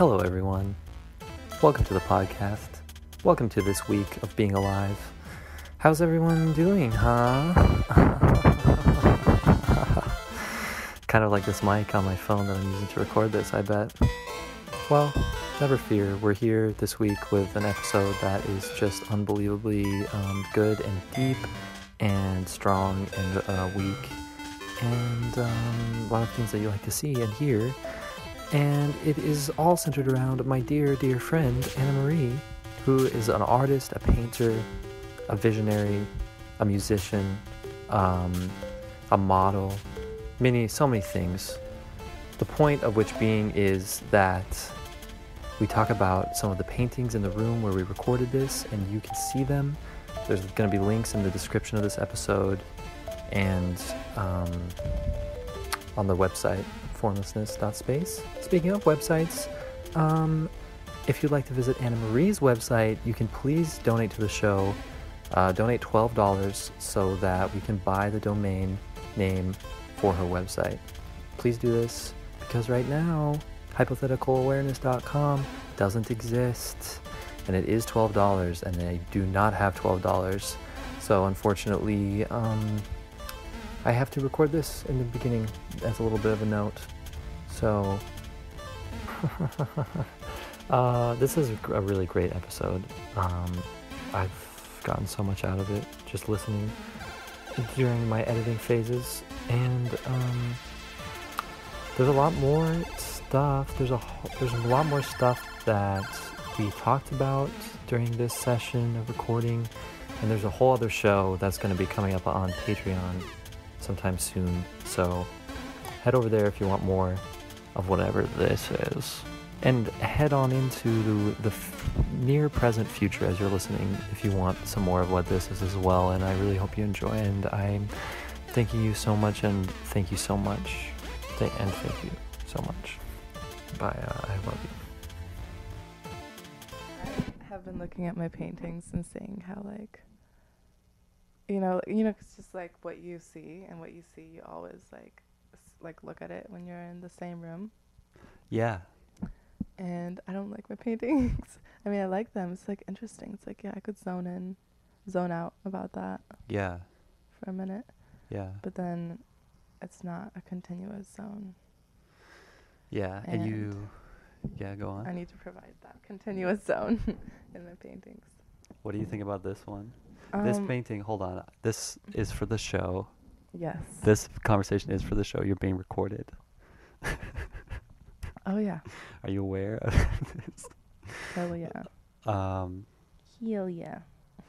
Hello, everyone. Welcome to the podcast. Welcome to this week of being alive. How's everyone doing, huh? kind of like this mic on my phone that I'm using to record this, I bet. Well, never fear. We're here this week with an episode that is just unbelievably um, good and deep and strong and uh, weak and um, a lot of things that you like to see and hear. And it is all centered around my dear, dear friend, Anna Marie, who is an artist, a painter, a visionary, a musician, um, a model, many, so many things. The point of which being is that we talk about some of the paintings in the room where we recorded this, and you can see them. There's going to be links in the description of this episode and um, on the website formlessness.space. Speaking of websites, um, if you'd like to visit Anna Marie's website, you can please donate to the show. Uh, donate $12 so that we can buy the domain name for her website. Please do this because right now, hypotheticalawareness.com doesn't exist and it is $12 and I do not have $12. So unfortunately, um, I have to record this in the beginning as a little bit of a note. So, uh, this is a really great episode. Um, I've gotten so much out of it just listening during my editing phases, and um, there's a lot more stuff. There's a there's a lot more stuff that we talked about during this session of recording, and there's a whole other show that's going to be coming up on Patreon sometime soon. So head over there if you want more of whatever this is. And head on into the, near present future as you're listening if you want some more of what this is as well. And I really hope you enjoy. And I'm thanking you so much and thank you so much. Th- and thank you so much. Bye. Uh, I love you. I have been looking at my paintings and seeing how like you know you know it's just like what you see and what you see you always like like look at it when you're in the same room Yeah. and I don't like my paintings. I mean I like them. It's like interesting. It's like yeah, I could zone in, zone out about that Yeah. for a minute, Yeah. but then it's not a continuous zone. Yeah. And, And you. Yeah, go on. I need to provide that continuous zone in my paintings. What do you think about this one? This Um, painting, hold on. This is for the show. Yes. This conversation is for the show. You're being recorded. Oh yeah. Are you aware of this? Hell yeah. Um, Hell yeah.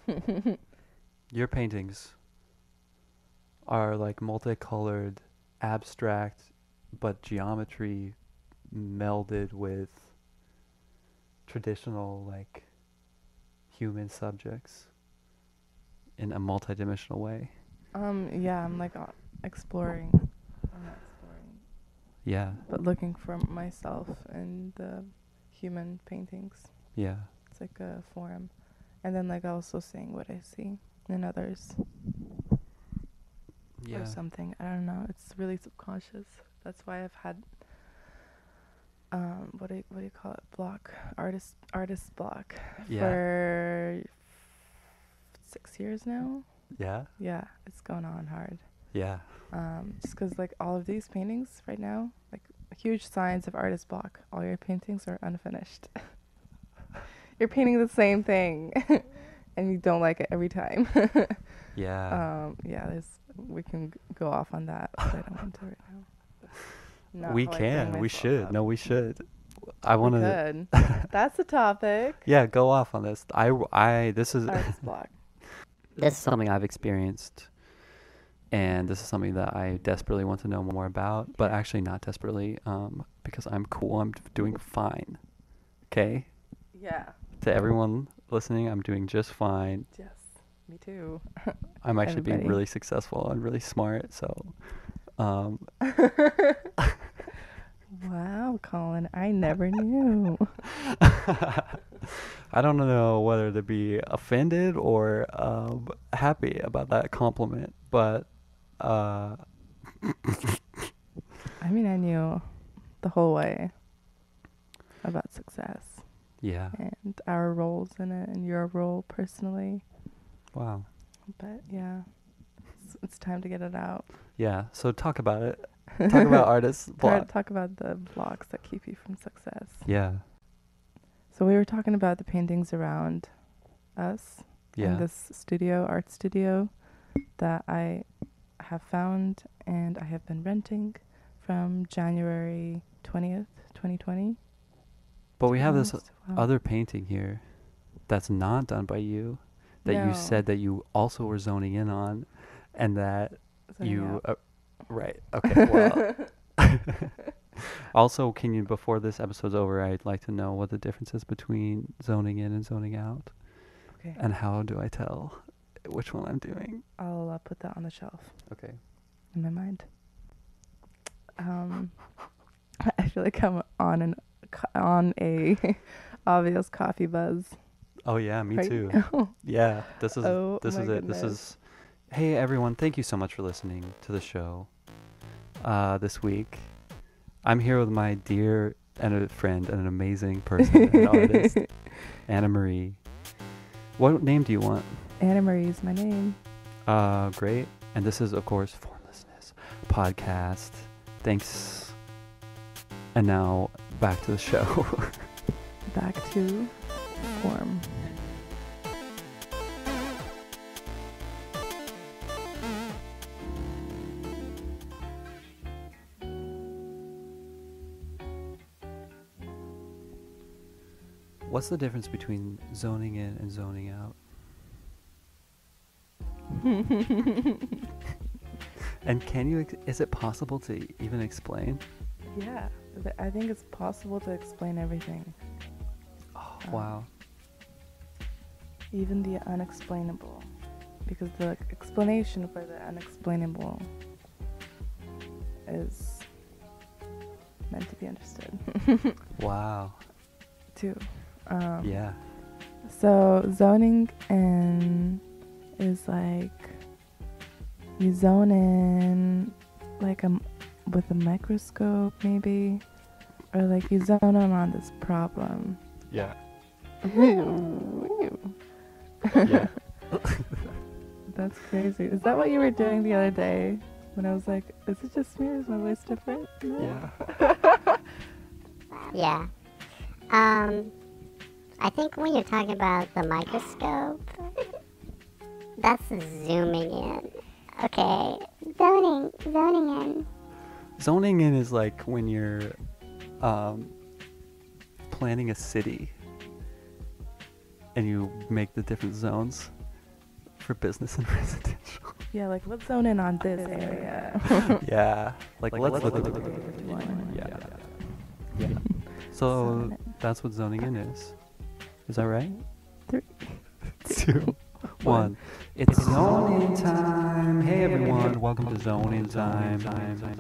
your paintings are like multicolored, abstract, but geometry melded with traditional, like, human subjects in a multidimensional way. Um, yeah, I'm like uh, exploring. I'm not exploring, Yeah, but looking for myself in the human paintings. yeah, It's like a forum, and then like also seeing what I see in others yeah. or something. I don't know. It's really subconscious. That's why I've had um, what do you, what do you call it? Block artist artist block Yeah. for six years now. Yeah, Yeah, it's going on hard. yeah, um, just because like all of these paintings right now like huge signs of artist block all your paintings are unfinished you're painting the same thing and you don't like it every time yeah. um, yeah there's we can go off on that but i don't want to right now not we how I bring can. We should. up. No, we should. I want to. that's the topic Yeah, go off on this. I, I, this is artist block this is something I've experienced, and this is something that I desperately want to know more about. But actually, not desperately, um, because I'm cool. I'm doing fine. Okay. yeah To everyone listening, I'm doing just fine. yes me too I'm actually being really successful and really smart. So, um, wow colin i never knew I don't know whether to be offended or um, happy about that compliment, but uh, I mean, I knew the whole way. about success Yeah. and our roles in it and your role personally. Wow. But yeah, it's, it's time to get it out. Yeah. So talk about it. Talk about artists Talk- block. Talk about the blocks that keep you from success. Yeah. So we were talking about the paintings around us Yeah. in this studio, art studio, that I have found and I have been renting from January 20th, 2020. but we have this wow. other painting here that's not done by you that you said that you also were zoning in on and that you uh, right. Okay. Well. Also can you before this episode's over i'd like to know what the difference is between zoning in and zoning out. Okay. and how do i tell which one i'm doing? I'll uh, put that on the shelf. Okay. In my mind. Um, I feel like I'm on an on a obvious coffee buzz. oh yeah me right too. now. yeah this is Oh this is it. This is hey everyone thank you so much for listening to the show uh this week. I'm here with my dear and a friend and an amazing person an artist anna marie. What name do you want? Anna Marie is my name. uh great. And this is of course formlessness podcast. Thanks. And now back to the show. Back to form. What's the difference between zoning in and zoning out? And can you ex- is it possible to even explain? Yeah, I think it's possible to explain everything, oh Um, wow. even the unexplainable, because the explanation for the unexplainable is meant to be understood. Wow. Too. Um, yeah So zoning in is like you zone in like a m- with a microscope maybe, or like you zone in on this problem. yeah yeah. That's crazy. Is that what you were doing the other day when I was like, "Is it just me or is my voice different?" yeah Yeah. Um, I think when you're talking about the microscope, that's zooming in. Okay, zoning, zoning in. zoning in is like when you're um, planning a city and you make the different zones for business and residential Yeah, like let's zone in on this area. yeah like, let's, look at the One. yeah yeah so that's what zoning in is is that right? Three, two, one. it's zoning time. hey everyone. welcome to zoning time.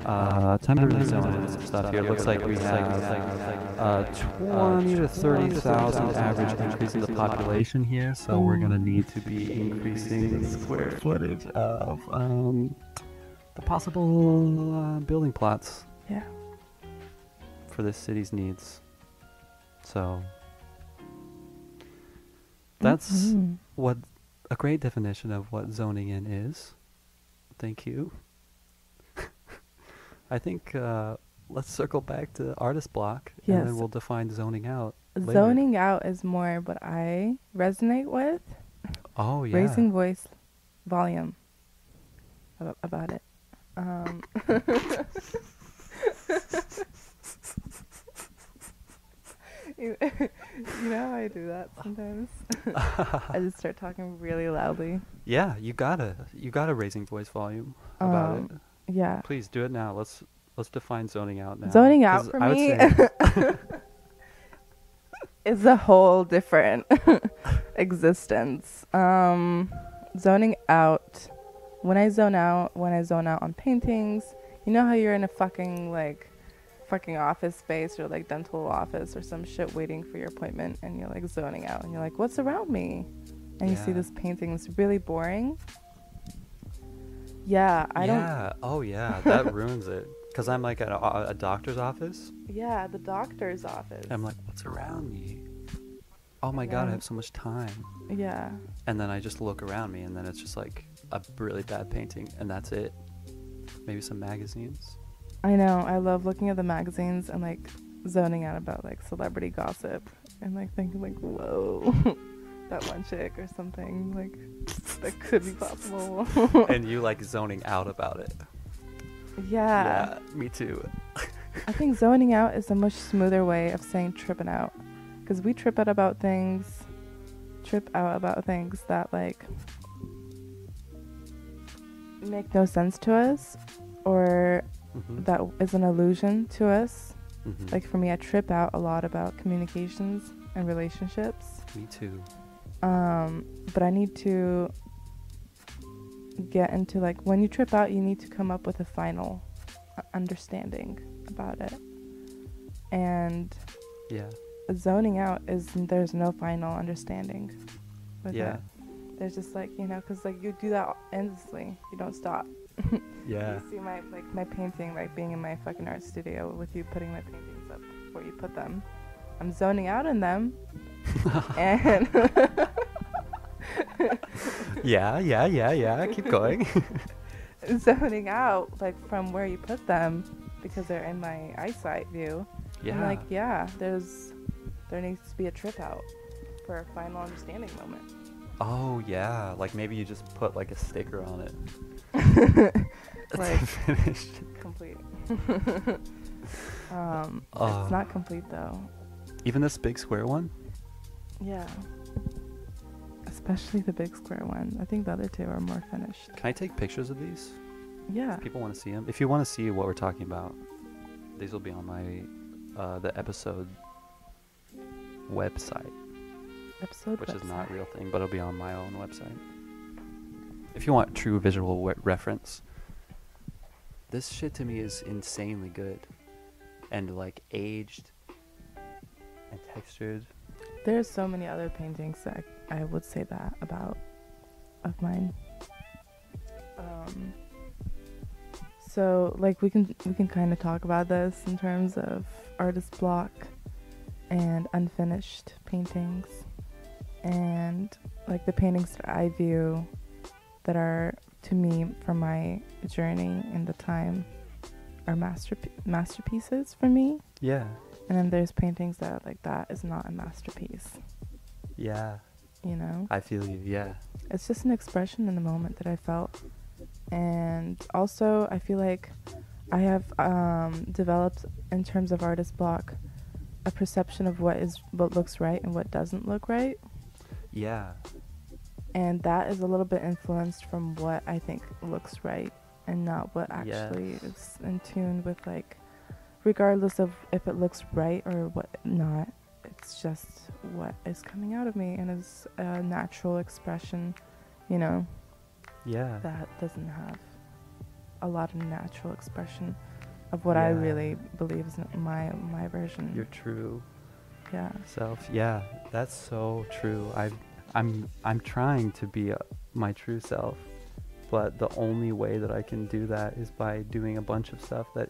Uh time to really zone in some stuff here. Looks like we have uh 20 to 30,000 average increase in the population here. So we're gonna need to be increasing the square footage of um the possible uh, building plots Yeah. for this city's needs. So that's Mhm. what a great definition of what zoning in is. Thank you. I think uh, let's circle back to artist block and then we'll define zoning out. later. Zoning out is more what I resonate with. Oh yeah. Raising voice volume about, about it. Um, you, know how I do that sometimes? I just start talking really loudly. yeah, you gotta you gotta raising voice volume about Um, it. Yeah. Please do it now. Let's let's define zoning out now. Zoning out for I me is a whole different existence. Um, zoning out. When I zone out, when I zone out on paintings, you know how you're in a fucking like fucking office space or like dental office or some shit waiting for your appointment and you're like zoning out and you're like, what's around me? And you see this painting, it's really boring. Yeah, I don't yeah. Oh yeah, that ruins it Cause I'm like at a, uh, a doctor's office. Yeah, the doctor's office. I'm like, what's around me? Oh my god, I have so much time. yeah. And then I just look around me, and then it's just like a really bad painting, and that's it. Maybe some magazines. I know. I love looking at the magazines and like zoning out about like celebrity gossip and like thinking like, whoa, that one chick or something like that could be possible. and you like zoning out about it. yeah. Yeah, me too. I think zoning out is a much smoother way of saying tripping out, because we trip out about things, trip out about things that like make no sense to us, or Mm-hmm. that is an illusion to us. mm-hmm. Like for me, I trip out a lot about communications and relationships. me too. Um, but I need to get into like when you trip out, you need to come up with a final uh, understanding about it. And Yeah. zoning out is there's no final understanding with Yeah. it. There's just like you know, cause like you do that endlessly. You don't stop. Yeah. You see my like my painting, like being in my fucking art studio with you putting my paintings up where you put them. I'm zoning out in them, and yeah, yeah, yeah, yeah. Keep going. zoning out like from where you put them because they're in my eyesight view. yeah. I'm like, yeah, there's there needs to be a trip out for a final understanding moment. oh yeah. Like maybe you just put like a sticker on it. Like finished. complete. um, Oh. it's not complete though. Even this big square one. Yeah. Especially the big square one. I think the other two are more finished. Can I take pictures of these? Yeah. People want to see them. If you want to see what we're talking about, these will be on my uh, the episode website, Episode which is not a real thing, but it'll be on my own website. If you want true visual reference, this shit to me is insanely good, and like aged and textured. There's so many other paintings that I, I would say that about of mine. Um, so like we can we can kind of talk about this in terms of artist block and unfinished paintings and like the paintings that I view that are to me from my journey in the time are master masterpieces for me Yeah, and then there's paintings that like that is not a masterpiece yeah. you know I feel you. Yeah. it's just an expression in the moment that i felt and also i feel like i have um, developed in terms of artist block a perception of what is what looks right and what doesn't look right Yeah. And that is a little bit influenced from what i think looks right and not what actually Yes. is in tune with like regardless of if it looks right or what not it's just what is coming out of me and is a natural expression you know Yeah. that doesn't have a lot of natural expression of what I really believe is my my version. Your true yeah. self. Yeah, that's so true. I, I'm, I'm trying to be uh my true self, but the only way that I can do that is by doing a bunch of stuff that,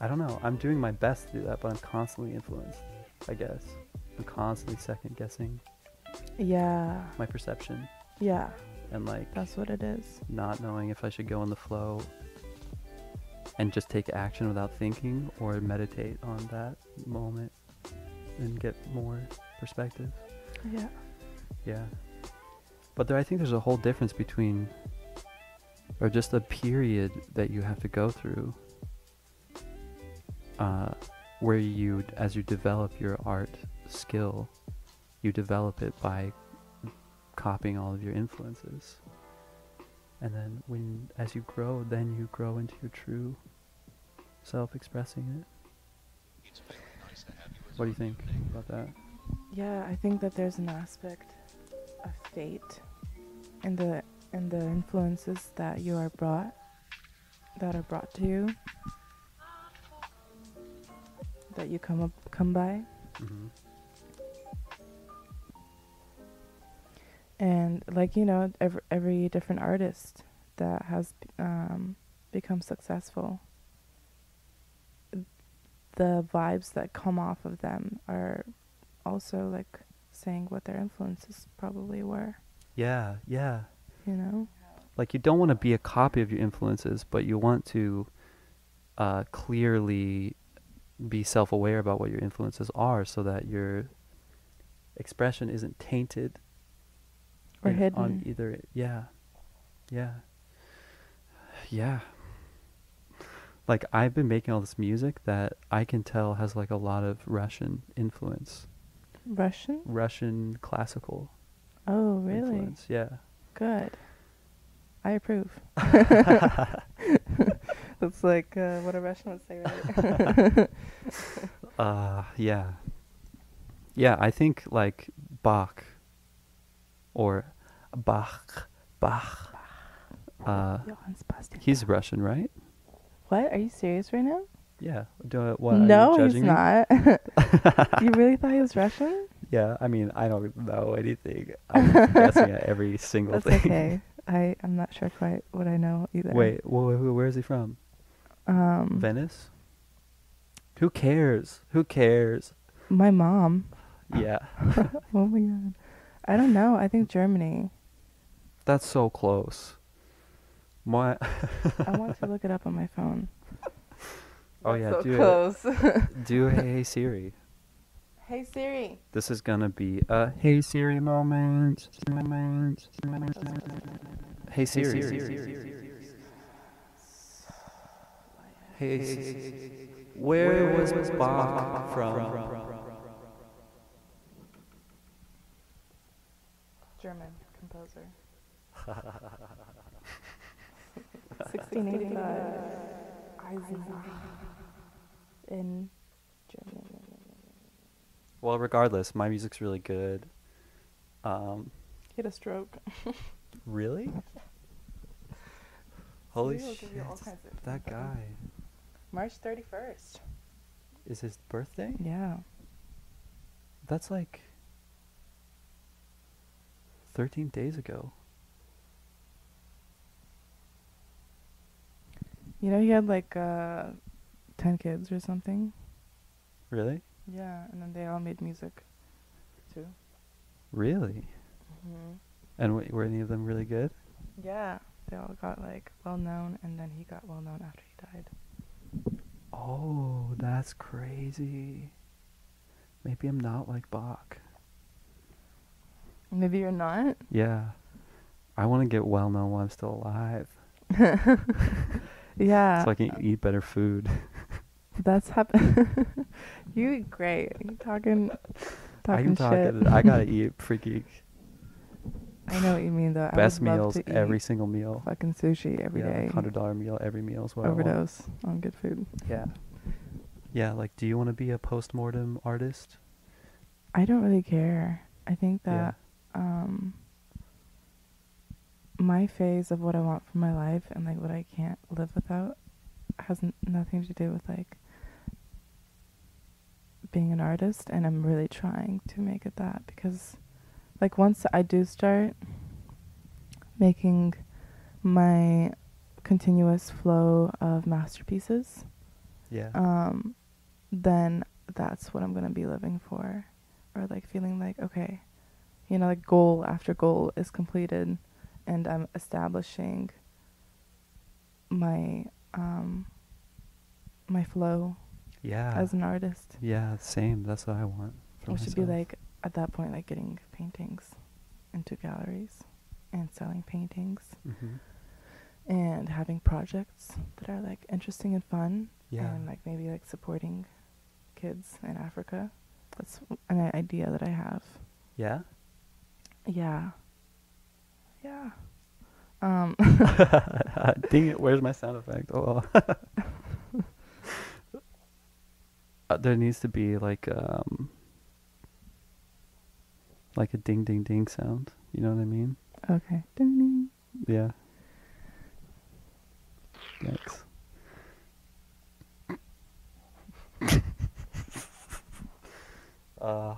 I don't know. I'm doing my best to do that, but I'm constantly influenced. I guess I'm constantly second guessing Yeah. my perception Yeah. and like That's what it is. not knowing if I should go in the flow and just take action without thinking or meditate on that moment and get more perspective. Yeah. Yeah. But there I think there's a whole difference between or just a period that you have to go through uh, where you as you develop your art skill, you develop it by copying all of your influences. And then when as you grow, then you grow into your true self expressing it. What do you think about that? Yeah, I think that there's an aspect of fate and the in the influences that you are brought that are brought to you that you come up come by. Hmm and like you know every, every different artist that has um, become successful the vibes that come off of them are also like saying what their influences probably were. Yeah, yeah. You know? Like you don't want to be a copy of your influences, but you want to uh, clearly be self-aware about what your influences are, so that your expression isn't tainted Or in- on hidden. either. Yeah, yeah, yeah. Like I've been making all this music that I can tell has like a lot of Russian influence, Russian? Russian classical Oh, really? influence. Yeah. Good. I approve. That's like uh, what a Russian would say, right? Uh, yeah. Yeah, I think like Bach or Bach, Bach. Uh, he's Russian, right? What? Are you serious right now? Yeah. Do what? no, he's me? not. you really thought he was Russian? Yeah, I mean, I don't know anything. I'm guessing at every single That's thing. okay. I I'm not sure quite what I know either. Wait, wh- where is he from? Um, Venice? Who cares? Who cares? my mom. Yeah. Oh my god. I don't know. I think Germany. That's so close. My I want to look it up on my phone. Oh yeah, so do close. it. Do a Hey Siri. hey Siri. This is gonna be a Hey Siri moment. Hey Siri. Hey, Siri. where was Bach from? German composer. 1685. Eisenach. In Germany. Well, regardless, my music's really good. Um, He had a stroke. really? Holy shit! all kinds of That guy March 31st. is his birthday. Yeah. That's like 13 days ago. You know, he had like uh, 10 kids or something. Really? Yeah, and then they all made music too. Really? hmm And w- were any of them really good? Yeah, they all got like well known, and then he got well known after he died. Oh, that's crazy. Maybe I'm not like Bach. Maybe you're not. Yeah. I want to get well known while I'm still alive. Yeah, so I can eat better food. That's happened. you eat great. You talking, I talking can talk shit. I gotta eat freaky. I know what you mean though. I best meals every single meal. fucking sushi every yeah, day. like hundred dollar meal every meal is what I want. Overdose on good food. Yeah. Yeah, like do you want to be a post mortem artist? I don't really care. I think Yeah. that um my phase of what I want for my life and like what I can't live without has n- nothing to do with like being an artist and I'm really trying to make it that because like once I do start making my continuous flow of masterpieces Yeah. um, then that's what I'm gonna be living for, or like feeling like okay, you know, like goal after goal is completed, and I'm establishing my um my flow yeah. as an artist, yeah, same. That's what I want. For which would be like at that point like getting paintings into galleries and selling paintings Mhm. and having projects that are like interesting and fun Yeah. and like maybe like supporting kids in Africa. That's an idea that I have. Yeah. Yeah. Yeah. Um Dang it! Where's my sound effect? Oh. there needs to be like um like a ding ding ding sound. You know what I mean? okay. Ding, ding. Yeah. Thanks. uh,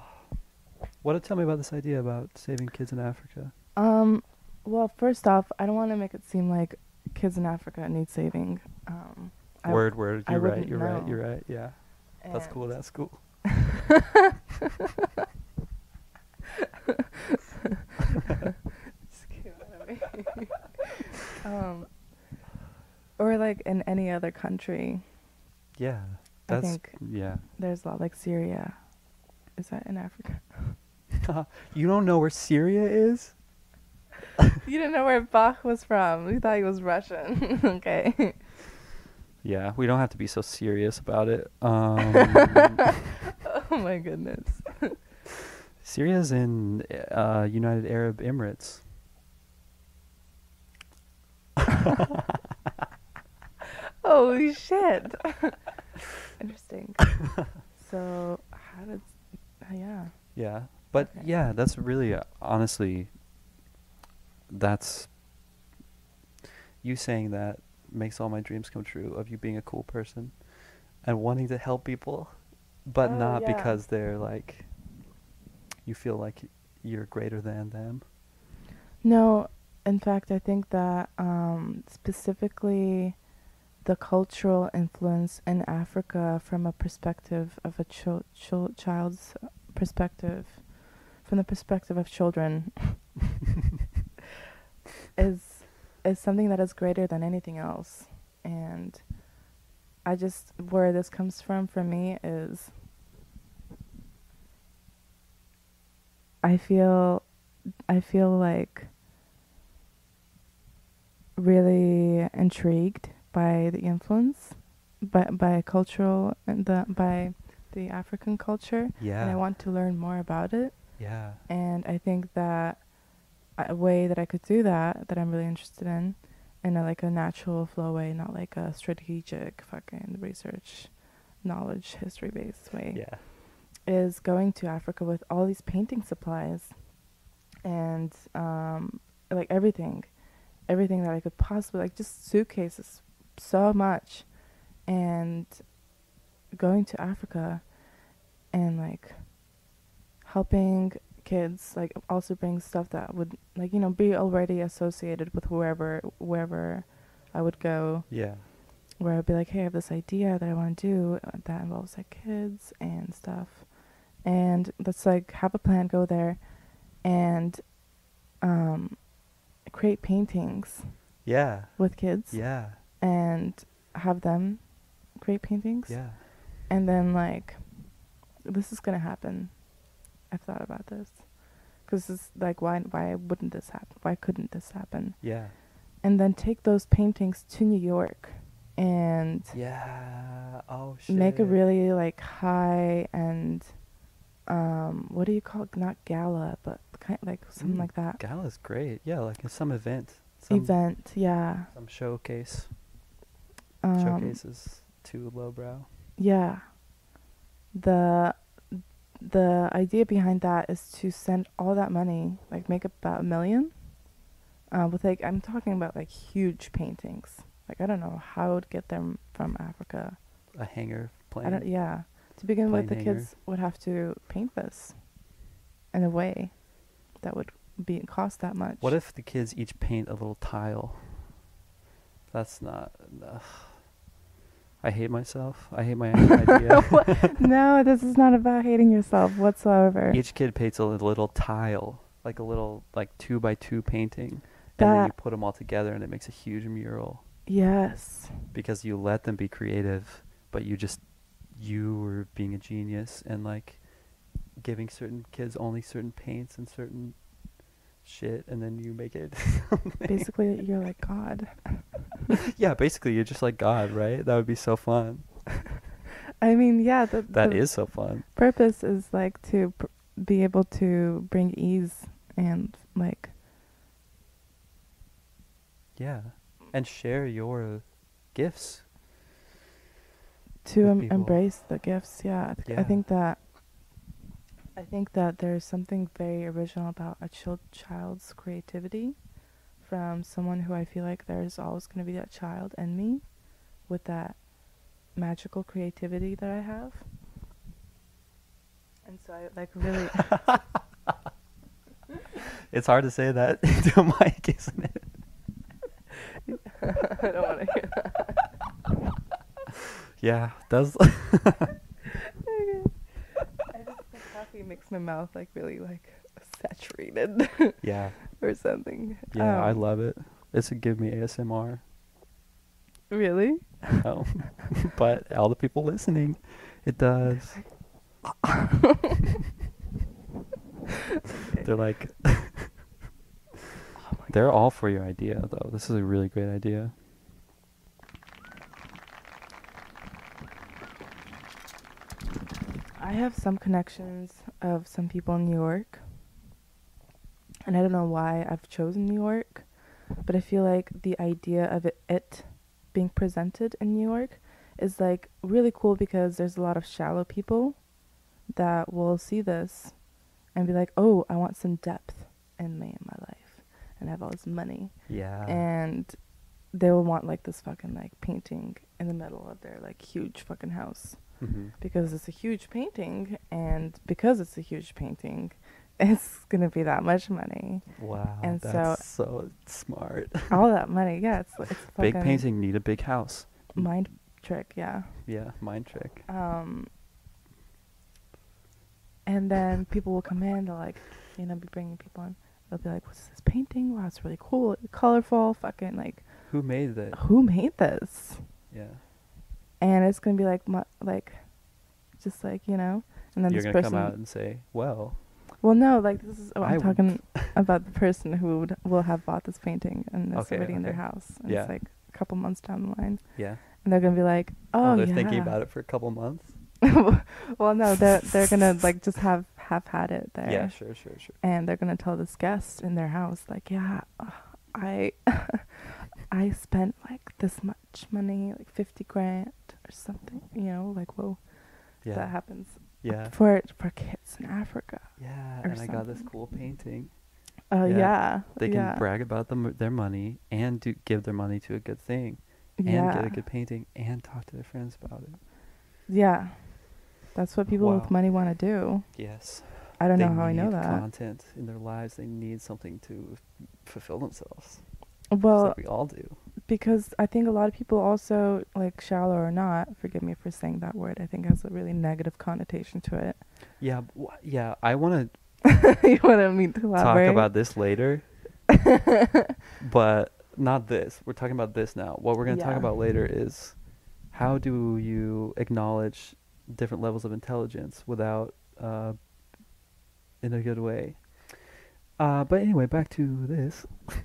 what? Tell me about this idea about saving kids in Africa. Um well, first off, I don't want to make it seem like kids in Africa need saving. Um I- word, word. You're right. You're right. You're right. Yeah. That's cool. That's cool. Just came out um, or like in any other country, Yeah. I think yeah. there's a lot like Syria. Is that in Africa? you don't know where Syria is? you didn't know where Bach was from. We thought he was Russian. okay. Yeah, we don't have to be so serious about it. Um, oh my goodness. Syria's in uh, United Arab Emirates. Holy shit. Interesting. so, how did. Uh, yeah. Yeah, but Okay. yeah, that's really uh, honestly. That's you saying that makes all my dreams come true of you being a cool person and wanting to help people, but Oh, not yeah. because they're like you feel like you're greater than them. No, in fact, I think that um, specifically the cultural influence in Africa from a perspective of a chil- chil- child's perspective, from the perspective of children, is is something that is greater than anything else. And I just where this comes from for me is I feel I feel like really intrigued by the influence by by cultural and the by the African culture Yeah. and I want to learn more about it yeah. and I think that a way that I could do that that I'm really interested in in a, like a natural flow way not like a strategic fucking research knowledge history based way Yeah. is going to Africa with all these painting supplies and um, like everything, everything that I could possibly like just suitcases, so much, and going to Africa and like helping kids like also bring stuff that would like you know be already associated with wherever wherever I would go Yeah. where I'd be like, hey, I have this idea that I want to do uh, that involves like kids and stuff. And let's like have a plan, go there and um, create paintings Yeah. with kids Yeah. and have them create paintings. Yeah. And then like, this is to happen. I've thought about this. Because it's like, why, why wouldn't this happen? Why couldn't this happen? Yeah. And then take those paintings to New York and Yeah. Oh shit. make a really like high and um what do you call it not gala but kind of like something Mm, like that Gala's great. Yeah, like some event. Some, event yeah Some showcase. um Showcases too lowbrow. yeah the the idea behind that is to send all that money like make about a million uh, with like i'm talking about like huge paintings like i don't know how I would get them from africa A hanger plane. I don't, yeah. To begin with, the hanger. kids would have to paint this in a way that would be cost that much. What if the kids each paint a little tile? That's not. ugh. I hate myself. I hate my idea. no, this is not about hating yourself whatsoever. Each kid paints a little tile, like a little like two by two painting, and then you put them all together, and it makes a huge mural. yes. Because you let them be creative, but you just you were being a genius and like giving certain kids only certain paints and certain shit, and then you make it. Basically, you're like God. yeah, basically you're just like God, right? That would be so fun. I mean, yeah, the, That the is so fun. purpose is like to pr- be able to bring ease and like Yeah. And share your gifts. to em- embrace the gifts. Yeah, I, th- I think that I think that there's something very original about a chil- child's creativity from someone who I feel like there's always going to be that child in me with that magical creativity that I have. And so I like really It's hard to say that into a mic, isn't it? I don't want to hear that. Yeah, that's coffee makes my mouth like really like saturated Yeah. or something. Yeah, I Um, love it. It's a give me ASMR. Really? No. but all the people listening, it does. They're like, they're all for your idea, though. This is a really great idea. I have some connections of some people in New York. And I don't know why I've chosen New York, but I feel like the idea of it, it being presented in New York is like really cool because there's a lot of shallow people that will see this and be like, "Oh, I want some depth in me in my life." And I have all this money Yeah. and they will want like this fucking like painting in the middle of their like huge fucking house hmm because it's a huge painting and because it's a huge painting it's gonna be that much money Wow. and so- that's so, smart. all that money yeah it's it's big painting need a big house. mind trick yeah Yeah, mind trick. um and then people will come in they'll like you know be bringing people in they'll be like what's this painting wow it's really cool colorful fucking like Who made this? who made this Yeah. and it's gonna be like mu- like just like you know and then You're this gonna person come out and say, "Well, Well, no, like this is. Oh, I I'm w- talking about the person who would, will have bought this painting and it's Okay, already in their house. And Yeah. It's like a couple months down the line, yeah." and they're gonna be like, "Oh, they're yeah." thinking about it for a couple months. well, no, they're they're gonna like just have have had it there. Yeah, sure, sure, sure. And they're gonna tell this guest in their house, like, "Yeah, uh, I I spent like this much money, like fifty grand or something. You know, like whoa, Yeah. that happens Yeah. for for kids in Africa. Yeah, and I got this cool painting. Oh Yeah. yeah, They can yeah. brag about them, their money and do, give their money to a good thing and yeah. get a good painting and talk to their friends about it. Yeah. That's what people Wow. with money want to do. Yes. I don't they know how I know that. content in their lives. They need something to fulfill themselves. Well, we all do. Because I think a lot of people also, like shallow or not, forgive me for saying that word, I think has a really negative connotation to it. Yeah, wh- yeah. I want to. you want to me to talk about this later, but not this. We're talking about this now. What we're going to talk about later is how do you acknowledge different levels of intelligence without, uh, in a good way. Uh, but anyway, back to this.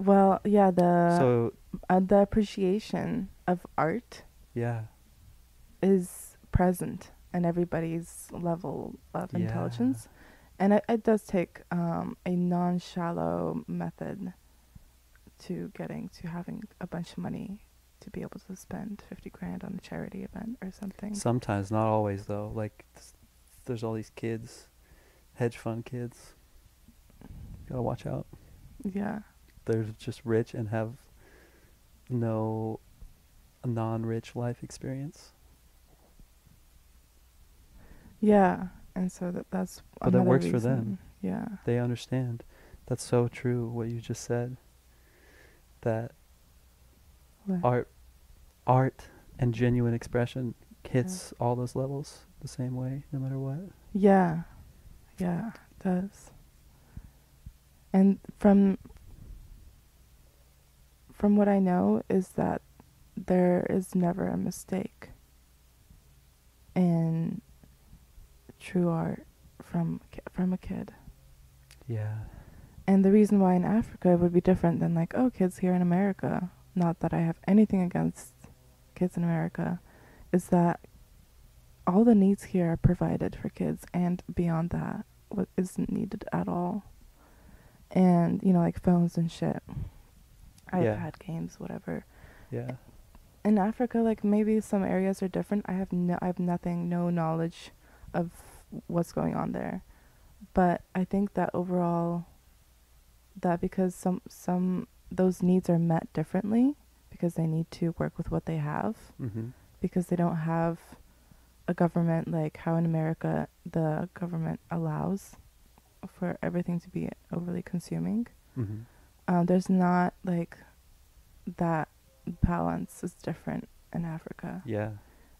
Well, yeah, the so uh, the appreciation of art yeah, is present in everybody's level of Yeah. intelligence, and it, it does take um, a non-shallow method to getting to having a bunch of money to be able to spend fifty grand on a charity event or something. sometimes, not always though. Like there's all these kids, hedge fund kids. Gotta watch out. yeah, they're just rich and have no non-rich life experience. yeah, and so that that's But that works for them. Yeah, They understand. That's so true what you just said. That What? art art and genuine expression hits all those levels the same way no matter what. yeah, yeah, it does. And from from what I know is that there is never a mistake in true art from from a kid. Yeah. And the reason why in Africa it would be different than like, oh, kids here in America, not that I have anything against kids in America, is that all the needs here are provided for kids and beyond that what isn't needed at all. And, you know, like phones and shit. Yeah. iPad games, whatever. Yeah. In Africa, like maybe some areas are different. I have no I have nothing, no knowledge of what's going on there. But I think that overall that because some some those needs are met differently because they need to work with what they have Mhm. because they don't have a government like how in America the government allows for everything to be overly consuming. Mhm. Um, there's not like that balance is different in Africa. Yeah.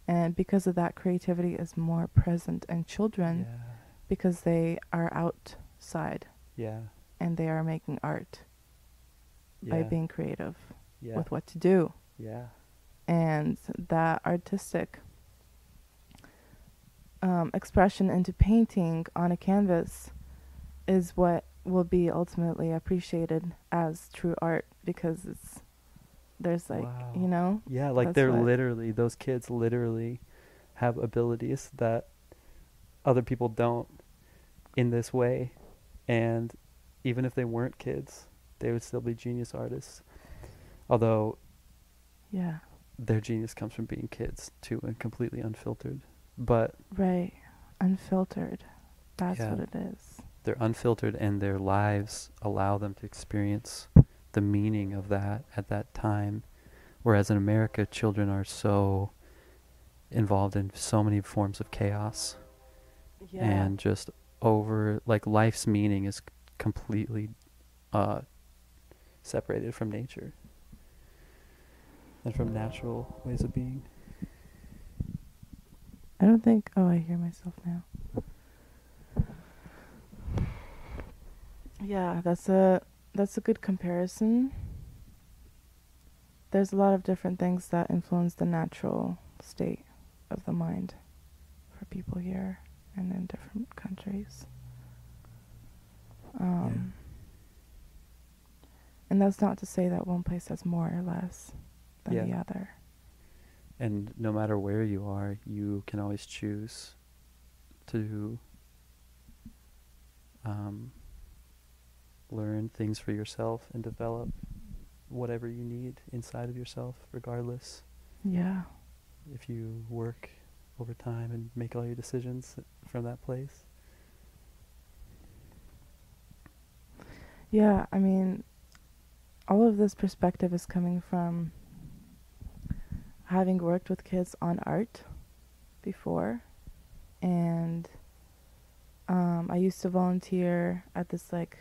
And because of that, creativity is more present in children yeah. because they are outside Yeah. and they are making art by being creative yeah. with what to do. yeah. And that artistic um, expression into painting on a canvas is what will be ultimately appreciated as true art because it's there's like Wow. you know Yeah, like they're literally those kids literally have abilities that other people don't in this way and even if they weren't kids, they would still be genius artists. Although yeah their genius comes from being kids too and completely unfiltered. But right unfiltered that's Yeah. what it is they're unfiltered and their lives allow them to experience the meaning of that at that time. Whereas in america children are so involved in so many forms of chaos. Yeah. And just over like life's meaning is c- completely uh separated from nature and from natural ways of being. I don't think oh I hear myself now yeah that's a that's a good comparison. There's a lot of different things that influence the natural state of the mind for people here and in different countries. Um and that's not to say that one place has more or less than the other. And no matter where you are you can always choose to um, learn things for yourself and develop whatever you need inside of yourself regardless. Yeah. If you work over time and make all your decisions from that place. Yeah, I mean, all of this perspective is coming from having worked with kids on art before. And um, I used to volunteer at this like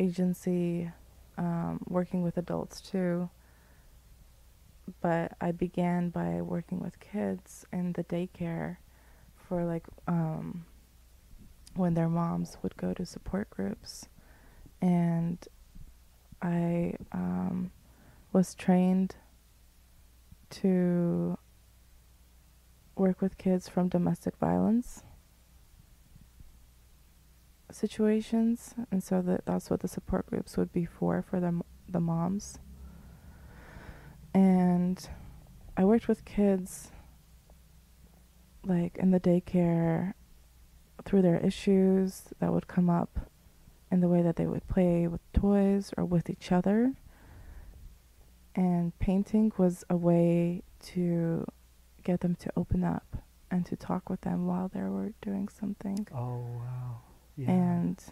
agency um, working with adults too. But I began by working with kids in the daycare for like um, when their moms would go to support groups and I um, was trained to work with kids from domestic violence situations, and so that that's what the support groups would be for for the the moms. And I worked with kids like in the daycare through their issues that would come up in the way that they would play with toys or with each other. And painting was a way to get them to open up and to talk with them while they were doing something. oh wow yeah And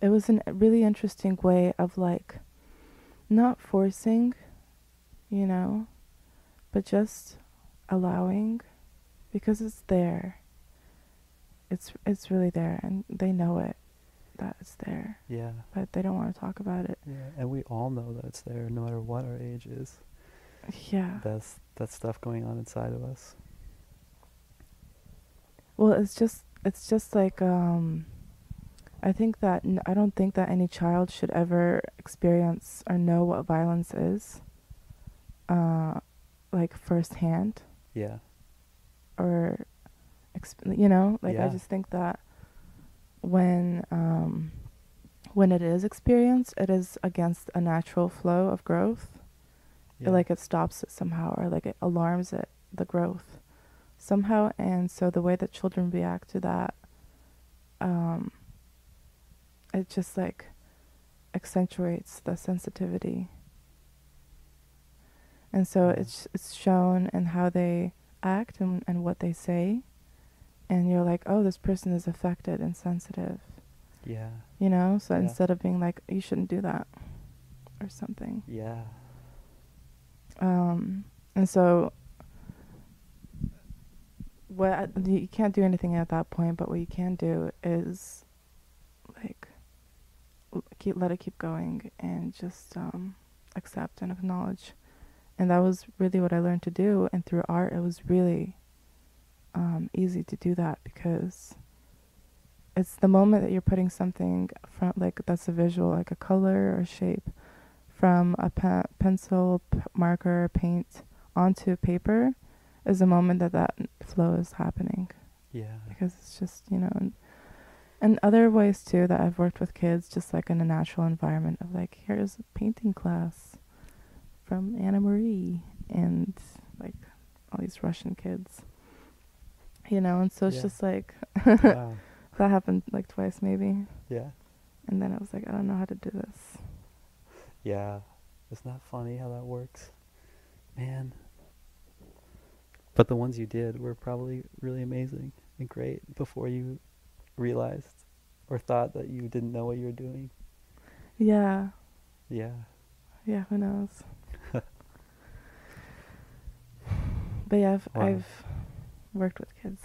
it was a really interesting way of like not forcing, you know, but just allowing because it's there. It's it's really there and they know it that it's there, yeah but they don't want to talk about it. yeah and we all know that it's there no matter what our age is Yeah. that's that stuff going on inside of us Well, it's just it's just like um I think that n- I don't think that any child should ever experience or know what violence is uh like firsthand. Yeah. Or exp- you know, like I just think that when um when it is experienced, it is against a natural flow of growth. yeah. like it stops it somehow or like it alarms it the growth somehow and so the way that children react to that um it just like accentuates the sensitivity. And so it's it's shown in how they act and, and what they say and you're like oh this person is affected and sensitive. Yeah. You know? So Yeah. instead of being like you shouldn't do that or something. Yeah. Um, and so what you can't do anything at that point, but what you can do is like keep let it keep going and just um, accept and acknowledge and that was really what I learned to do. And through art, it was really um, easy to do that because it's the moment that you're putting something from like that's a visual, like a color or shape, from a pe- pencil, p- marker, paint onto paper, is a moment that that flow is happening Yeah. because it's just you know and, and other ways too that i've worked with kids just like in a natural environment of like here's a painting class from anna marie and like all these russian kids you know and so it's Yeah. just like wow. that happened like twice maybe Yeah. and then i was like i don't know how to do this Yeah. Isn't that funny how that works? Man. But the ones you did were probably really amazing and great before you realized or thought that you didn't know what you were doing. yeah Yeah. yeah who knows but yeah I've, Wow. I've worked with kids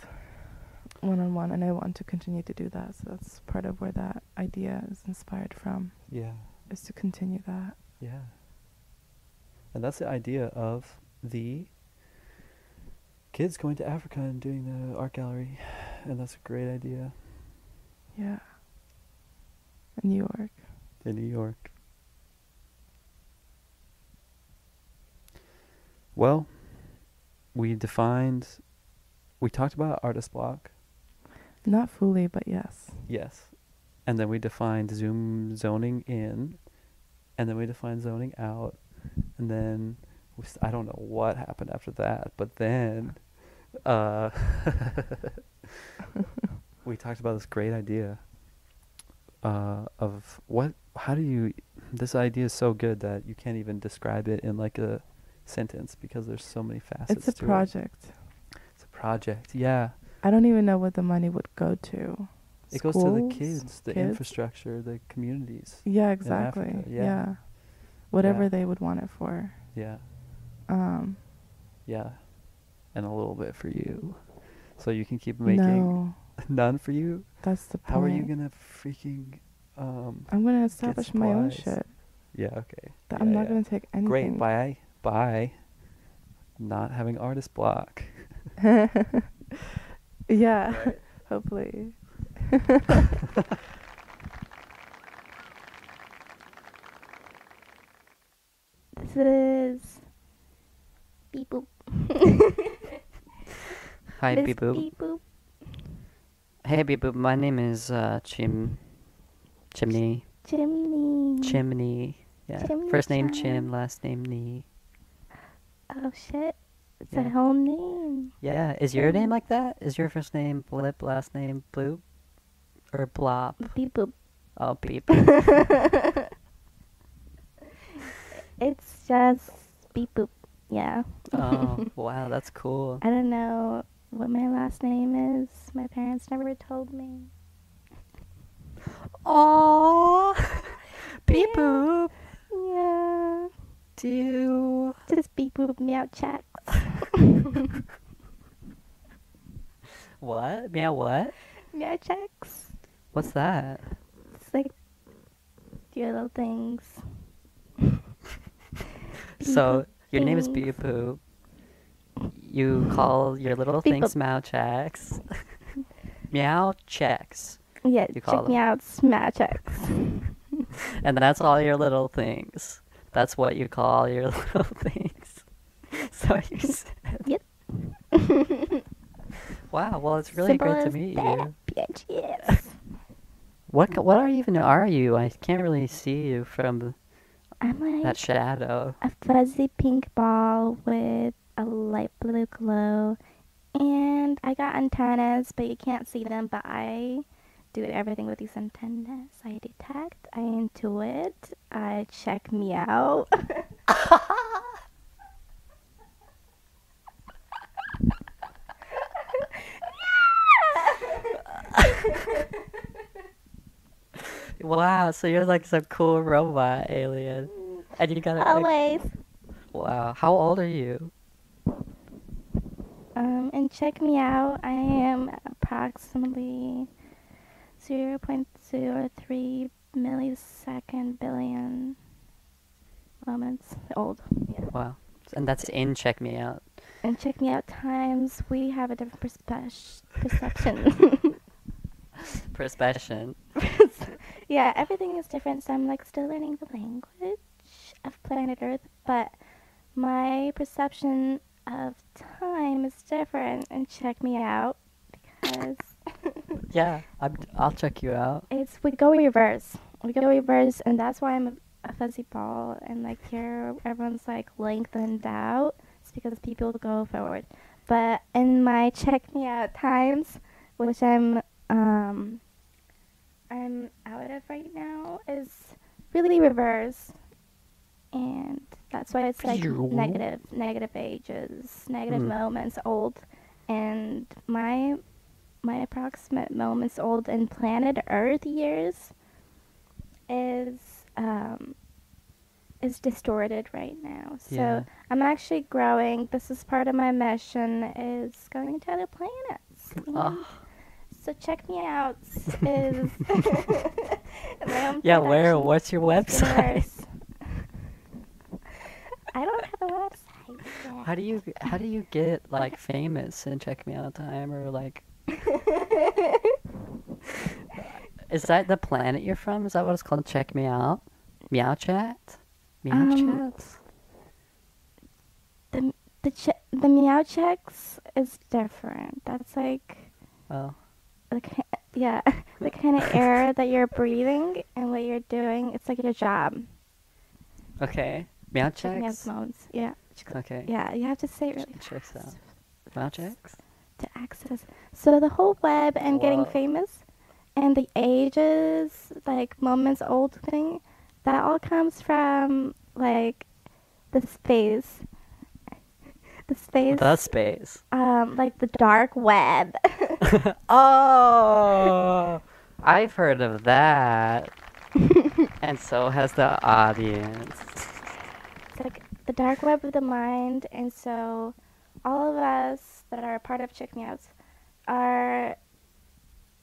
one on one and i want to continue to do that so that's part of where that idea is inspired from Yeah. is to continue that Yeah. And that's the idea of the kids going to Africa and doing the art gallery. And that's a great idea yeah in new york in New York. Well, we defined, we talked about artist block, not fully but yes yes. And then we defined Zoom zoning in, and then we defined zoning out, and then I don't know what happened after that, but then uh, we talked about this great idea uh, of what, how do you, this idea is so good that you can't even describe it in like a sentence because there's so many facets it's a project it. It's a project, yeah. i don't even know what the money would go to It goes to the kids, the Kids? infrastructure, the communities. yeah exactly yeah. yeah. whatever Yeah. they would want it for Yeah, um yeah. And a little bit for you. So you can keep making no none for you? that's the point How are you gonna freaking um i'm gonna establish my own shit yeah, okay. that Yeah, i'm not yeah. gonna take anything Great, bye bye. Not having artist block. yeah Right. hopefully This is beep boop. Hi, Miss Beep Boop. Beep boop. Hey, Beep Boop. My name is uh, Chim. Chimney. Chimney. Chimney. Yeah. Chimney First name. Chim, last name Nee. Oh shit. It's Yeah. a whole name. Yeah. Is your name like that? Is your first name Blip, last name Bloop? Or Blop? Beep boop. Oh, Beep. It's just beep boop. Yeah. oh, wow. That's cool. I don't know what my last name is. My parents never told me. Aww. Beep Boop. Yeah. Do. Just beep boop meow chat. What? Meow what? Meow chex. What's that? It's like your little things. So, your name is things. Beep Boop. You call your little Beep things boop. meow chex. meow chex. Yeah, You call check me them. out. Meow chex. And that's all your little things. That's what you call your little things. So you said. Yep. Wow, well, it's really Simple great to meet you. Bitch, yes. What what are even are you? I can't really see you from I'm like that shadow. a fuzzy pink ball with a light blue glow. And I got antennas, but you can't see them. But I do everything with these antennas. I detect, I intuit, I check me out. Wow, so you're like some cool robot alien. And you got Always. wow. How old are you? Um, and check me out. I am approximately 0.03 millisecond billion moments old. Yeah. Wow. and that's in Check Me Out. And check me out times, we have a different perspe- perception. Perception. Yeah, everything is different, so I'm like still learning the language of planet Earth, but my perception of time is different. And check me out because Yeah, I'm, I'll check you out. it's we go reverse. We go reverse, and that's why I'm a, a fuzzy ball. And like here, everyone's like lengthened out. It's because people go forward. But in my check me out times, which I'm um I'm out of right now, is really reverse. And that's why it's like Ew. negative, negative ages, negative Mm. moments, old. And my my approximate moments old in planet Earth years is um is distorted right now. So Yeah. I'm actually growing. This is part of my mission is going to other planets. Oh, So check me out. Is my own yeah, where? What's your website? I don't have a website. yet. How do you how do you get like famous and check me out time or like? Is that the planet you're from? Is that what it's called? Check me out. Meow chat. Meow Um, chat. the the che- the meow chex is different. That's like Oh, the ki- yeah the kind of air that you're breathing and what you're doing. It's like your job. okay. Meow Check me out checks. Yeah. Okay. Yeah, you have to say it really Checks fast out. Meow chex. to access. So the whole web and getting famous and the ages, like moments old thing, that all comes from like the space. The space, The space. um, like the dark web. Oh, I've heard of that. and so has the audience. It's like the dark web of the mind, and so all of us that are a part of Check Me Outs are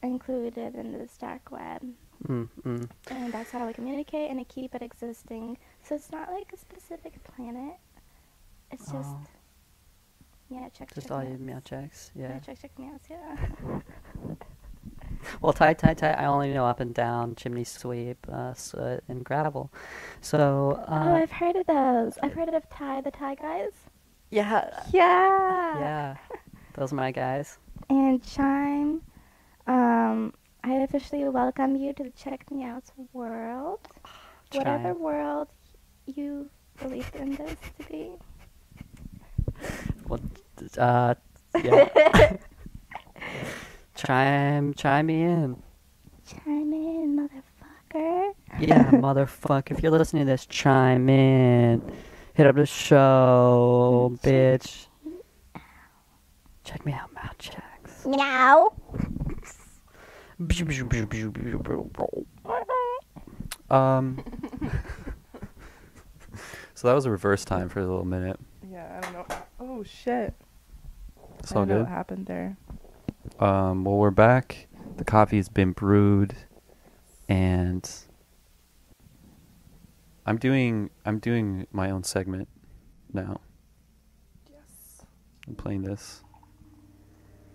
included in this dark web. Mm, mm. And that's how we communicate and to keep it existing. So it's not like a specific planet. It's just Oh. Yeah, check Just check all your meow chex. Yeah, Yeah. check check me. Yeah. Well, tight, tight, tight. I only know up and down, chimney sweep, uh, soot, and gravel. So, oh, uh, I've heard of those. I've heard of Ty the Ty guys. yeah, Yeah. yeah. Those are my guys. And Chime, um, I officially welcome you to the Check Me Out's world. Whatever world you believe in this to be. Well, uh, yeah. chime, chime me in. Chime in, motherfucker. Yeah, motherfucker. If you're listening to this, chime in. Hit up the show, bitch. Check me out, mouth checks. Meow. Um. so that was a reverse time for a little minute. Yeah, I don't know. Oh shit. It's all good. what happened there. Um. Well, we're back. The coffee's been brewed, and I'm doing I'm doing my own segment now. Yes. I'm playing this.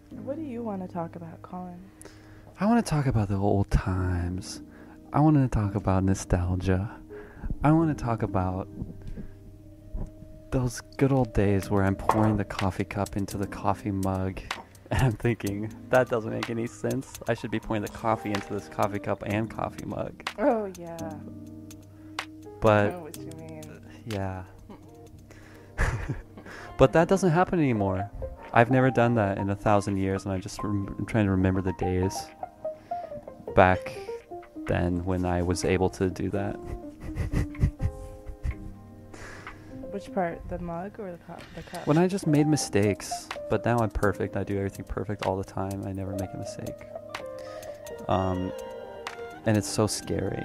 What do you want to talk about, Colin? I want to talk about the old times. I want to talk about nostalgia. I want to talk about those good old days where I'm pouring the coffee cup into the coffee mug and I'm thinking, that doesn't make any sense. I should be pouring the coffee into this coffee cup and coffee mug. Oh yeah. I But know what you mean. yeah. but that doesn't happen anymore. I've never done that in a thousand years, and I just rem- I'm trying to remember the days back then when I was able to do that. Which part? The mug or the cup? The cup. When I just made mistakes, but now I'm perfect. I do everything perfect all the time. I never make a mistake. Um, and it's so scary.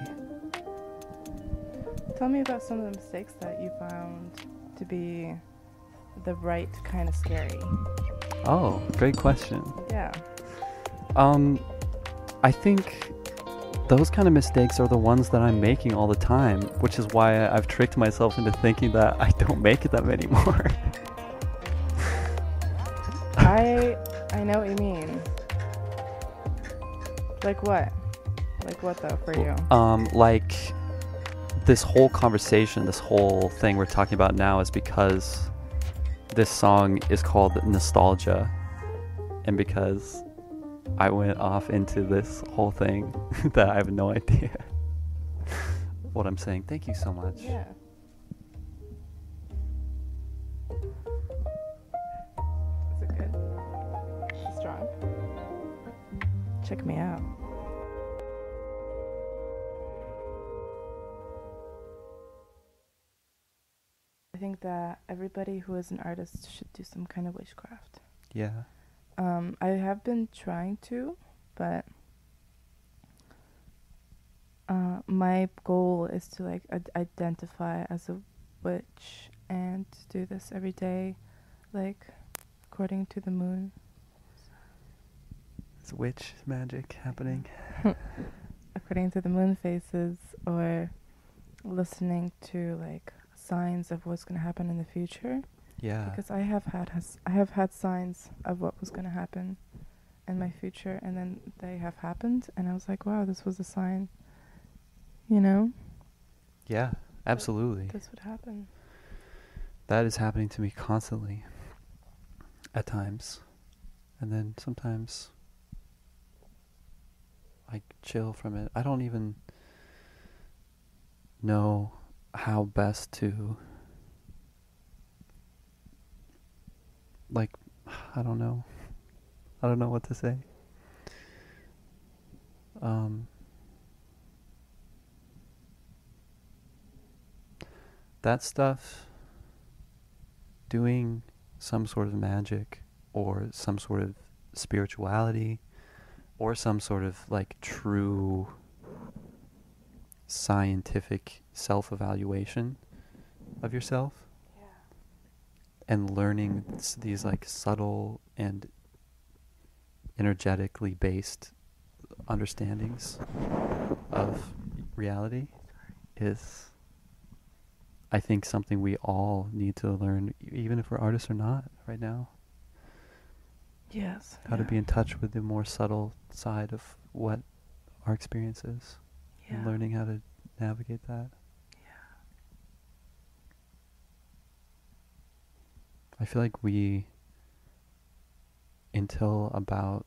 Tell me about some of the mistakes that you found to be the right kind of scary. Oh, great question. Yeah. Um, I think those kind of mistakes are the ones that I'm making all the time, which is why I've tricked myself into thinking that I don't make them anymore. I I know what you mean. Like what? Like what though for you? um, like this whole conversation, this whole thing we're talking about now is because this song is called Nostalgia, and because I went off into this whole thing that I have no idea what I'm saying. Thank you so much. Yeah. Is it good? Strong? Check me out. I think that everybody who is an artist should do some kind of witchcraft. Yeah. Um, I have been trying to, but uh, my goal is to like ad- identify as a witch and do this every day, like according to the moon. It's witch magic happening. according to the moon phases or listening to like signs of what's going to happen in the future Yeah. because I have had has I have had signs of what was going to happen in my future and then they have happened and I was like wow this was a sign you know Yeah. Absolutely. this would happen That is happening to me constantly. At times. And then sometimes I chill from it. I don't even know how best to like I don't know. I don't know what to say. Um that stuff doing some sort of magic or some sort of spirituality or some sort of like true scientific self-evaluation of yourself and learning these like subtle and energetically based understandings of reality is I think something we all need to learn, even if we're artists or not, right now. yes How to be in touch with the more subtle side of what our experience is, and learning how to navigate that. I feel like we, until about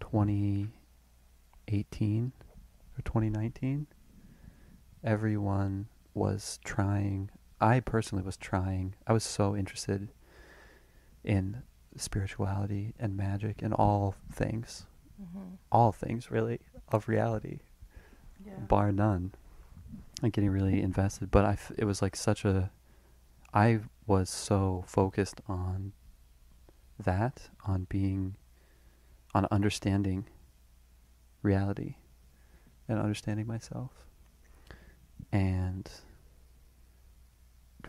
2018 or 2019, everyone was trying. I personally was trying. I was so interested in spirituality and magic and all things, mm-hmm. all things really of reality, yeah bar none. Like getting really invested, but I f- it was like such a. I was so focused on that, on being, on understanding reality and understanding myself and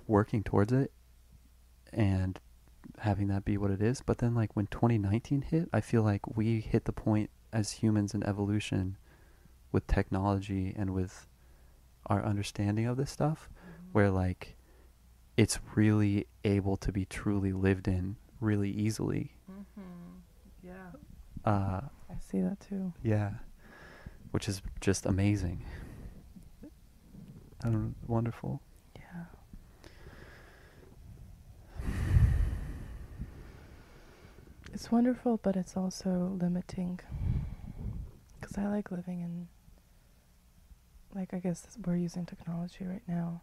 working towards it and having that be what it is. But then, like, when 2019 hit, I feel like we hit the point as humans in evolution with technology and with our understanding of this stuff mm-hmm. where, like, it's really able to be truly lived in really easily. mm-hmm. yeah Uh, I see that too yeah, which is just amazing. I don't wonderful. yeah It's wonderful, but it's also limiting. Because I like living in, like, I guess we're using technology right now,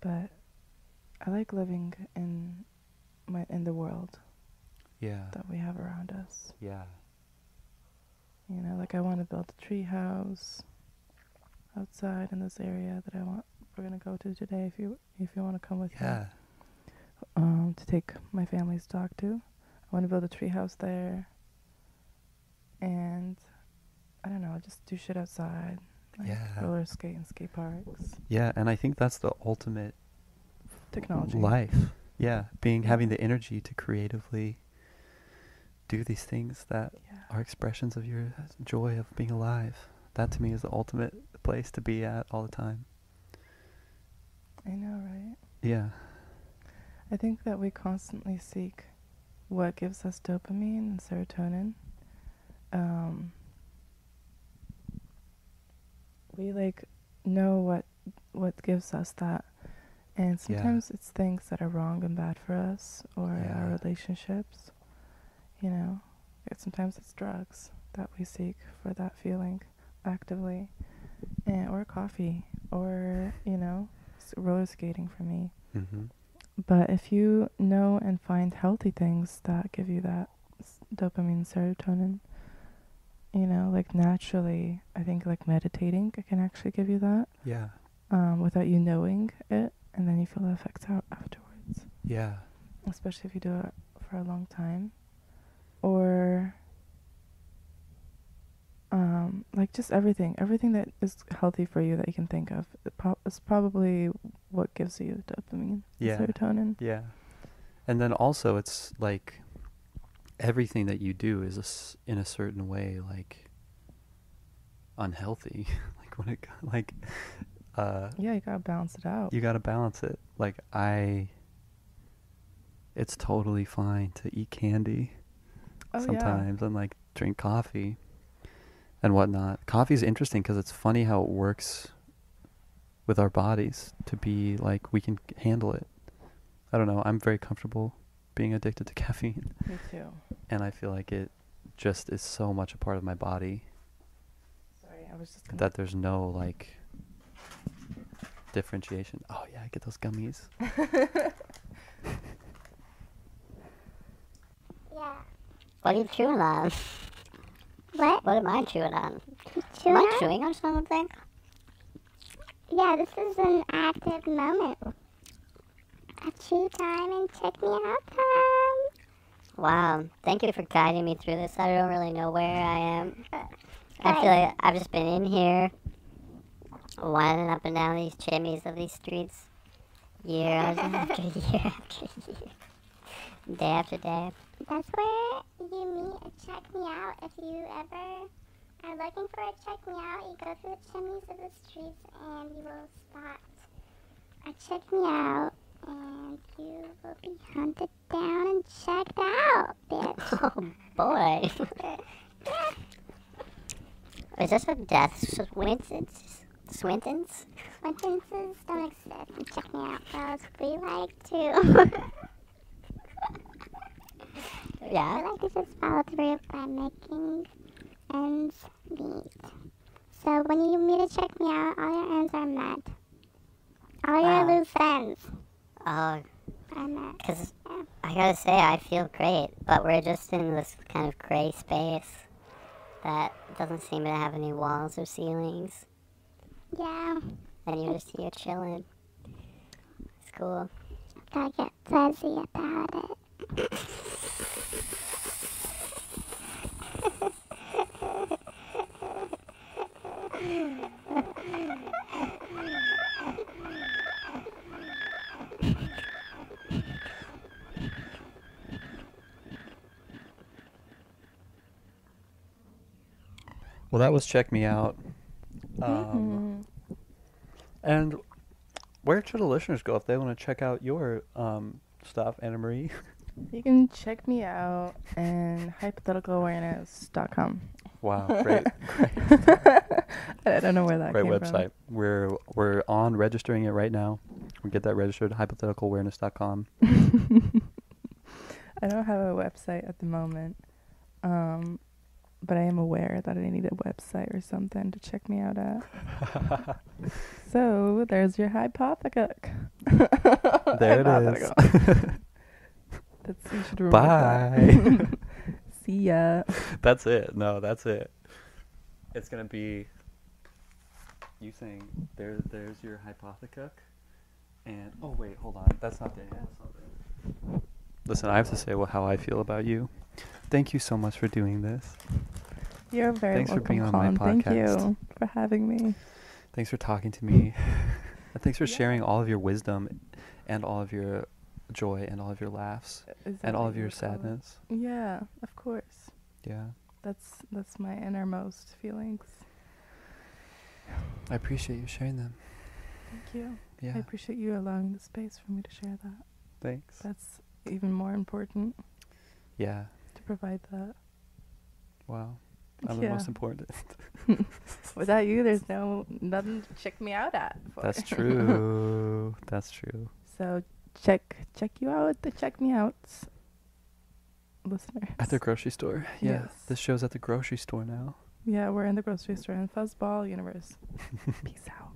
but I like living in my in the world Yeah. that we have around us. Yeah. You know, like I want to build a tree house outside in this area that I want. We're gonna go to today. If you if you want to come with me Yeah. um, to take my family's dog to. I want to build a tree house there. And I don't know, just do shit outside. Like Yeah. roller skate and skate parks. Yeah, and I think that's the ultimate Technology. life. Yeah, being having the energy to creatively do these things that Yeah. are expressions of your joy of being alive. That to me is the ultimate place to be at all the time. I know, right? Yeah. I think that we constantly seek what gives us dopamine and serotonin. Um, we like know what what gives us that, and Yeah. sometimes it's things that are wrong and bad for us, or our relationships. You know, sometimes it's drugs that we seek for that feeling actively, and or coffee, or you know, s- roller skating for me. Mm-hmm. But if you know and find healthy things that give you that s- dopamine, serotonin, you know, like naturally, I think like meditating can actually give you that Yeah. um, without you knowing it, and then you feel the effects out afterwards, Yeah. especially if you do it for a long time, or um, like just everything, everything that is healthy for you that you can think of pro- is probably what gives you dopamine, Yeah. serotonin. Yeah. And then also it's like everything that you do is a s in a certain way like unhealthy. like when it like uh Yeah, you gotta balance it out. you got to balance it. Like I it's totally fine to eat candy oh, yeah. sometimes and like drink coffee and whatnot. Coffee is interesting because it's funny how it works with our bodies to be like we can handle it. I don't know. I'm very comfortable being addicted to caffeine, Me too. and I feel like it just is so much a part of my body Sorry, I was just gonna. that there's no like differentiation. Oh yeah, I get those gummies. Yeah. What are you chewing on? What? What am I chewing on? Chewing am I on? chewing on something? Yeah, this is an active moment. A chew time and check me out time. Wow. Thank you for guiding me through this. I don't really know where I am. I feel like I've just been in here, winding up and down these chimneys of these streets, year after year after year, day after day. That's where you meet a check me out. If you ever are looking for a check me out, you go through the chimneys of the streets and you will spot a check me out. And you will be hunted down and checked out, bitch. Oh boy. Is this a death sentence? Swintons? Swintons don't exist. Check me out, fellas. We like to. Yeah. I Yeah. like to just follow through by making ends meet. So when you meet to check me out, all your ends are met. All Wow. your loose ends Oh, are met. because Yeah. I gotta say, I feel great, but we're just in this kind of gray space that doesn't seem to have any walls or ceilings, Yeah, and you're just here chilling. It's cool. gotta get fuzzy about it. Well, that was check me out. Um, Mhm. And where should the listeners go if they want to check out your um, stuff, Anna Marie? You can check me out and hypotheticalawareness.com. wow, great, great. I don't know where that great came website. We're we're on registering it right now. We get that registered at hypotheticalawareness.com. from. I don't have a website at the moment, um, but I am aware that I need a website or something to check me out at. so there's your hypothetical. There it is. Hypothetical. That's you should remember Bye. that. See ya. that's it. No, that's it. It's gonna be you saying there. There's your hypothetical, and oh wait, hold on. That's not Daniel. That's not Daniel. Listen, I have to say well, how I feel about you. Thank you so much for doing this. You're very Thanks for welcome, being on my Colin. Thank you for having me. Thanks for talking to me. thanks for Yeah. sharing all of your wisdom and all of your joy and all of your laughs and all of your sadness. Yeah, of course. course. Yeah. That's that's my innermost feelings. I appreciate you sharing them. Thank you. Yeah. I appreciate you allowing the space for me to share that. Thanks. That's even more important Yeah. to provide that. Wow. I'm the most important. Without you, there's no nothing to check me out at. for. That's true. That's true. So check check you out at the check me outs, listeners. At the grocery store. Yeah. Yes. This show's at the grocery store now. yeah, we're in the grocery store in Fuzzball Universe. Peace out.